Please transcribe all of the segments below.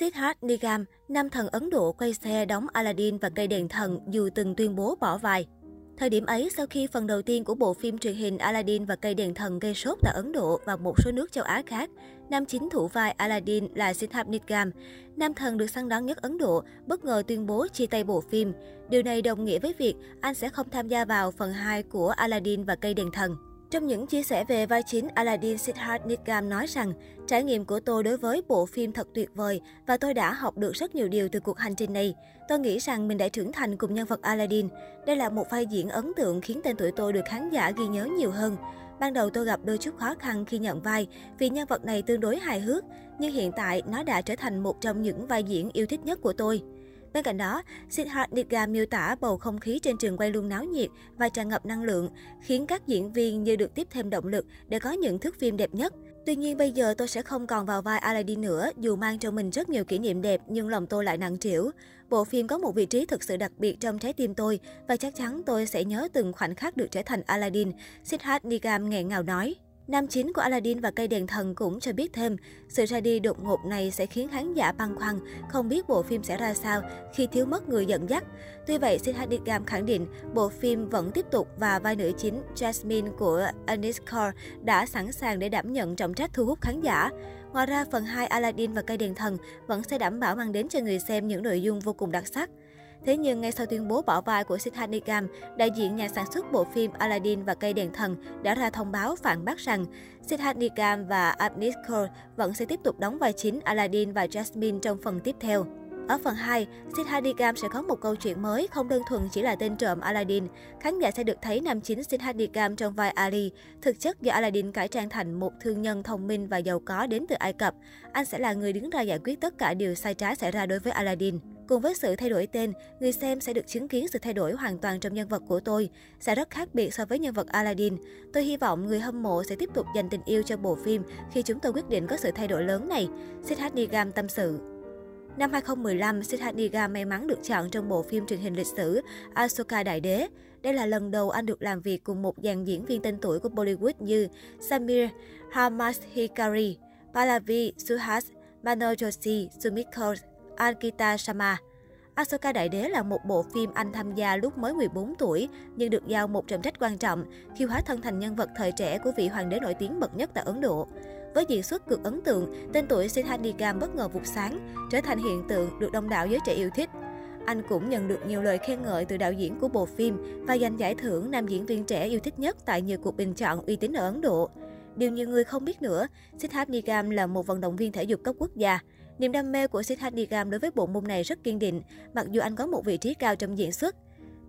Siddharth Nigam, nam thần Ấn Độ quay xe đóng Aladdin và cây đèn thần dù từng tuyên bố bỏ vai. Thời điểm ấy, sau khi phần đầu tiên của bộ phim truyền hình Aladdin và cây đèn thần gây sốt tại Ấn Độ và một số nước châu Á khác, nam chính thủ vai Aladdin là Siddharth Nigam, nam thần được săn đón nhất Ấn Độ, bất ngờ tuyên bố chia tay bộ phim. Điều này đồng nghĩa với việc anh sẽ không tham gia vào phần 2 của Aladdin và cây đèn thần. Trong những chia sẻ về vai chính, Aladdin Siddharth Nigam nói rằng, trải nghiệm của tôi đối với bộ phim thật tuyệt vời và tôi đã học được rất nhiều điều từ cuộc hành trình này. Tôi nghĩ rằng mình đã trưởng thành cùng nhân vật Aladdin. Đây là một vai diễn ấn tượng khiến tên tuổi tôi được khán giả ghi nhớ nhiều hơn. Ban đầu tôi gặp đôi chút khó khăn khi nhận vai vì nhân vật này tương đối hài hước, nhưng hiện tại nó đã trở thành một trong những vai diễn yêu thích nhất của tôi. Bên cạnh đó, Siddharth Nigga miêu tả bầu không khí trên trường quay luôn náo nhiệt và tràn ngập năng lượng, khiến các diễn viên như được tiếp thêm động lực để có những thước phim đẹp nhất. Tuy nhiên bây giờ tôi sẽ không còn vào vai Aladdin nữa, dù mang trong mình rất nhiều kỷ niệm đẹp nhưng lòng tôi lại nặng trĩu. Bộ phim có một vị trí thực sự đặc biệt trong trái tim tôi và chắc chắn tôi sẽ nhớ từng khoảnh khắc được trở thành Aladdin, Siddharth Nigam nghẹn ngào nói. Nam chính của Aladdin và cây đèn thần cũng cho biết thêm, sự ra đi đột ngột này sẽ khiến khán giả băn khoăn, không biết bộ phim sẽ ra sao khi thiếu mất người dẫn dắt. Tuy vậy, Siddharth Hadigam khẳng định bộ phim vẫn tiếp tục và vai nữ chính Jasmine của Anis Kaur đã sẵn sàng để đảm nhận trọng trách thu hút khán giả. Ngoài ra, phần 2 Aladdin và cây đèn thần vẫn sẽ đảm bảo mang đến cho người xem những nội dung vô cùng đặc sắc. Thế nhưng ngay sau tuyên bố bỏ vai của Sita Nigam, đại diện nhà sản xuất bộ phim Aladdin và cây đèn thần đã ra thông báo phản bác rằng Sita Nigam và Abnis Kaur vẫn sẽ tiếp tục đóng vai chính Aladdin và Jasmine trong phần tiếp theo. Ở phần 2, Sid Hadigam sẽ có một câu chuyện mới, không đơn thuần chỉ là tên trộm Aladdin. Khán giả sẽ được thấy nam chính Sid Hadigam trong vai Ali. Thực chất do Aladdin cải trang thành một thương nhân thông minh và giàu có đến từ Ai Cập. Anh sẽ là người đứng ra giải quyết tất cả điều sai trái xảy ra đối với Aladdin. Cùng với sự thay đổi tên, người xem sẽ được chứng kiến sự thay đổi hoàn toàn trong nhân vật của tôi, sẽ rất khác biệt so với nhân vật Aladdin. Tôi hy vọng người hâm mộ sẽ tiếp tục dành tình yêu cho bộ phim khi chúng tôi quyết định có sự thay đổi lớn này, Sid Hadigam tâm sự. Năm 2015, Siddharth may mắn được chọn trong bộ phim truyền hình lịch sử Asoka Đại Đế. Đây là lần đầu anh được làm việc cùng một dàn diễn viên tên tuổi của Bollywood như Samir Hamas Hikari, Pallavi Suhas, Manoj Joshi, Sumit Kaur, Ankita Sharma. Asoka Đại Đế là một bộ phim anh tham gia lúc mới 14 tuổi, nhưng được giao một trọng trách quan trọng khi hóa thân thành nhân vật thời trẻ của vị hoàng đế nổi tiếng bậc nhất tại Ấn Độ. Với diễn xuất cực ấn tượng, tên tuổi Siddharth Nigam bất ngờ vụt sáng, trở thành hiện tượng được đông đảo giới trẻ yêu thích. Anh cũng nhận được nhiều lời khen ngợi từ đạo diễn của bộ phim và giành giải thưởng nam diễn viên trẻ yêu thích nhất tại nhiều cuộc bình chọn uy tín ở Ấn Độ. Điều nhiều người không biết nữa, Siddharth Nigam là một vận động viên thể dục cấp quốc gia. Niềm đam mê của Siddharth Nigam đối với bộ môn này rất kiên định, mặc dù anh có một vị trí cao trong diễn xuất.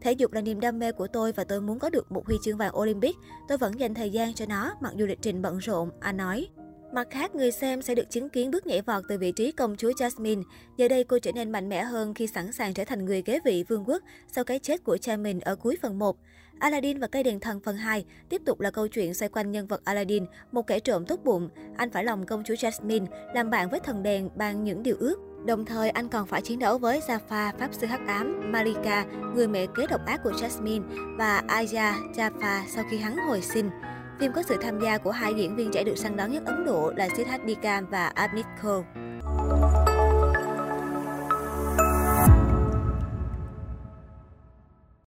Thể dục là niềm đam mê của tôi và tôi muốn có được một huy chương vàng Olympic. Tôi vẫn dành thời gian cho nó, mặc dù lịch trình bận rộn, anh nói. Mặt khác, người xem sẽ được chứng kiến bước nhảy vọt từ vị trí công chúa Jasmine. Giờ đây cô trở nên mạnh mẽ hơn khi sẵn sàng trở thành người kế vị vương quốc sau cái chết của cha mình ở cuối phần 1. Aladdin và cây đèn thần phần 2 tiếp tục là câu chuyện xoay quanh nhân vật Aladdin, một kẻ trộm tốt bụng. Anh phải lòng công chúa Jasmine, làm bạn với thần đèn bằng những điều ước. Đồng thời, anh còn phải chiến đấu với Jafar, pháp sư hắc ám, Malika, người mẹ kế độc ác của Jasmine và Aya Jafar sau khi hắn hồi sinh. Phim có sự tham gia của hai diễn viên trẻ được săn đón nhất Ấn Độ là Siddharth Dikam và Abnit Kaur.